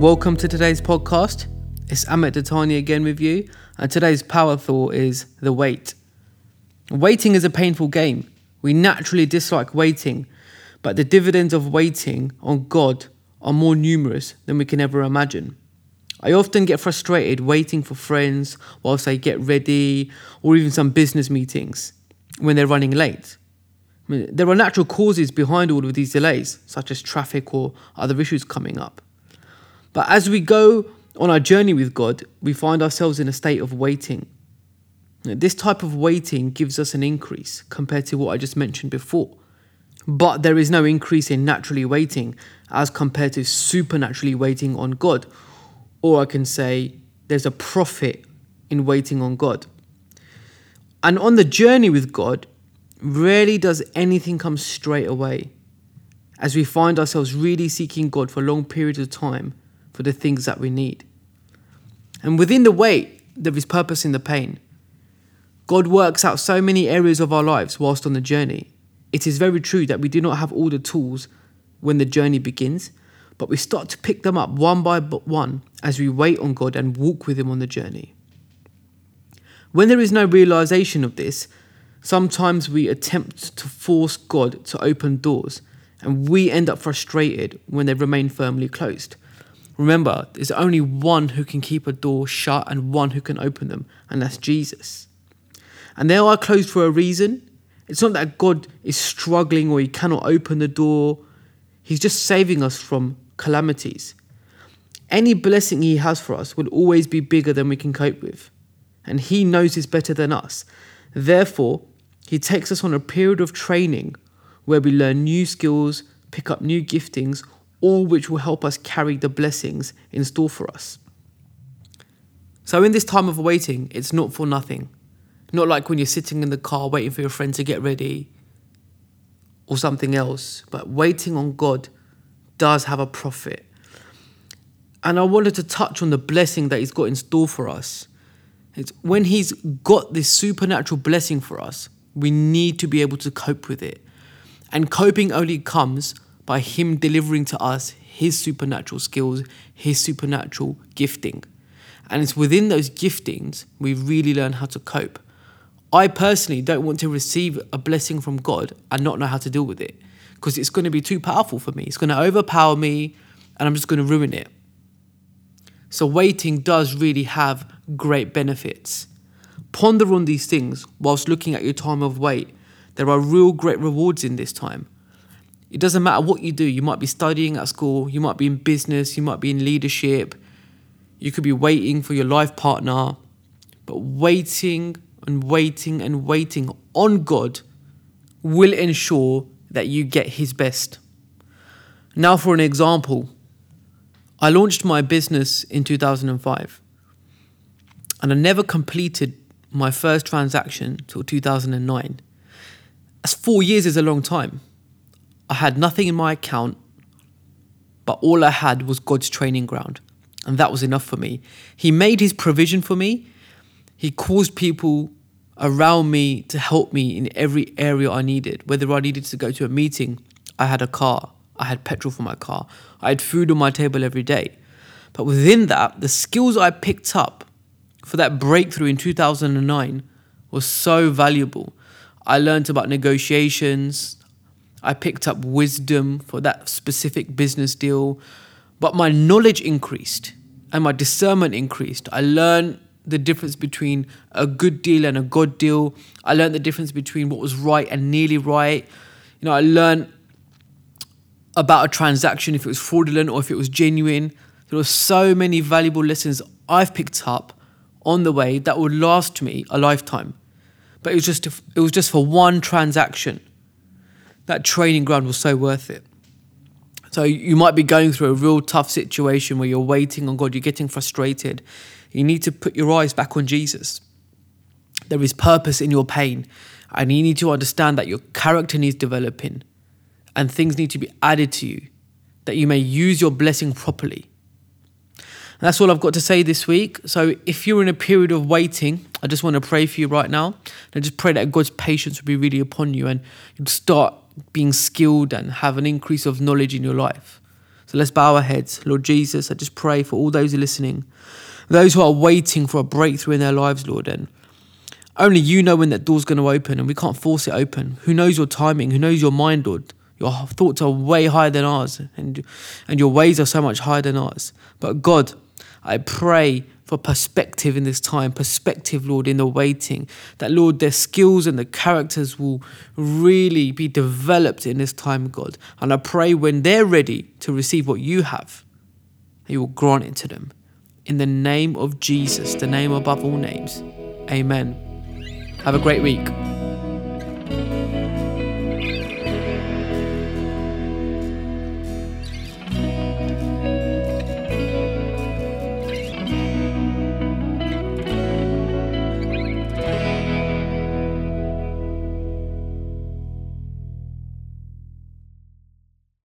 Welcome to today's podcast. It's Amit Dattani again with you, and today's power thought is the wait. Waiting is a painful game. We naturally dislike waiting, but the dividends of waiting on God are more numerous than we can ever imagine. I often get frustrated waiting for friends whilst they get ready or even some business meetings when they're running late. I mean, there are natural causes behind all of these delays, such as traffic or other issues coming up. But as we go on our journey with God, we find ourselves in a state of waiting. This type of waiting gives us an increase compared to what I just mentioned before. But there is no increase in naturally waiting as compared to supernaturally waiting on God. Or I can say there's a profit in waiting on God. And on the journey with God, rarely does anything come straight away as we find ourselves really seeking God for long periods of time for the things that we need. And within the wait, there is purpose in the pain. God works out so many areas of our lives whilst on the journey. It is very true that we do not have all the tools when the journey begins, but we start to pick them up one by one as we wait on God and walk with Him on the journey. When there is no realization of this, sometimes we attempt to force God to open doors, and we end up frustrated when they remain firmly closed. Remember, there's only one who can keep a door shut and one who can open them, and that's Jesus. And they are closed for a reason. It's not that God is struggling or he cannot open the door, He's just saving us from calamities. Any blessing He has for us will always be bigger than we can cope with, and He knows this better than us. Therefore, He takes us on a period of training where we learn new skills, pick up new giftings, all which will help us carry the blessings in store for us. So, in this time of waiting, it's not for nothing. Not like when you're sitting in the car waiting for your friend to get ready or something else, but waiting on God does have a profit. And I wanted to touch on the blessing that He's got in store for us. It's when He's got this supernatural blessing for us, we need to be able to cope with it. And coping only comes by Him delivering to us His supernatural skills, His supernatural gifting. And it's within those giftings we really learn how to cope. I personally don't want to receive a blessing from God and not know how to deal with it because it's going to be too powerful for me. It's going to overpower me and I'm just going to ruin it. So, waiting does really have great benefits. Ponder on these things whilst looking at your time of wait. There are real great rewards in this time. It doesn't matter what you do. You might be studying at school, you might be in business, you might be in leadership, you could be waiting for your life partner. But waiting and waiting and waiting on God will ensure that you get His best. Now, for an example, I launched my business in 2005 and I never completed my first transaction till 2009. That's four years is a long time. I had nothing in my account, but all I had was God's training ground. And that was enough for me. He made his provision for me. He caused people around me to help me in every area I needed. Whether I needed to go to a meeting, I had a car, I had petrol for my car, I had food on my table every day. But within that, the skills I picked up for that breakthrough in 2009 was so valuable. I learned about negotiations, I picked up wisdom for that specific business deal, but my knowledge increased and my discernment increased. I learned the difference between a good deal and a good deal. I learned the difference between what was right and nearly right. You know, I learned about a transaction if it was fraudulent or if it was genuine. There were so many valuable lessons I've picked up on the way that would last me a lifetime. But it was just it was just for one transaction. That training ground was so worth it. So you might be going through a real tough situation where you're waiting on God, you're getting frustrated. You need to put your eyes back on Jesus. There is purpose in your pain, and you need to understand that your character needs developing and things need to be added to you that you may use your blessing properly. And that's all I've got to say this week. So if you're in a period of waiting, I just want to pray for you right now. And just pray that God's patience will be really upon you and you start being skilled and have an increase of knowledge in your life. So let's bow our heads. Lord Jesus, I just pray for all those listening, those who are waiting for a breakthrough in their lives, Lord. And only you know when that door's going to open, and we can't force it open. Who knows your timing? Who knows your mind, Lord? Your thoughts are way higher than ours, and, and your ways are so much higher than ours. But God, I pray for perspective in this time, perspective, Lord, in the waiting. That, Lord, their skills and the characters will really be developed in this time, God. And I pray when they're ready to receive what you have, you will grant it to them. In the name of Jesus, the name above all names. Amen. Have a great week.